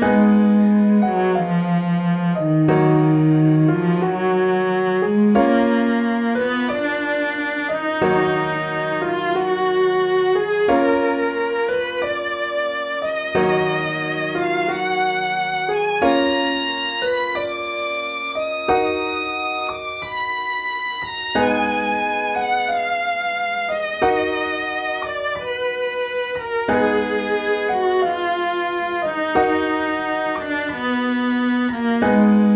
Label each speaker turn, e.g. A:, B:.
A: Música Música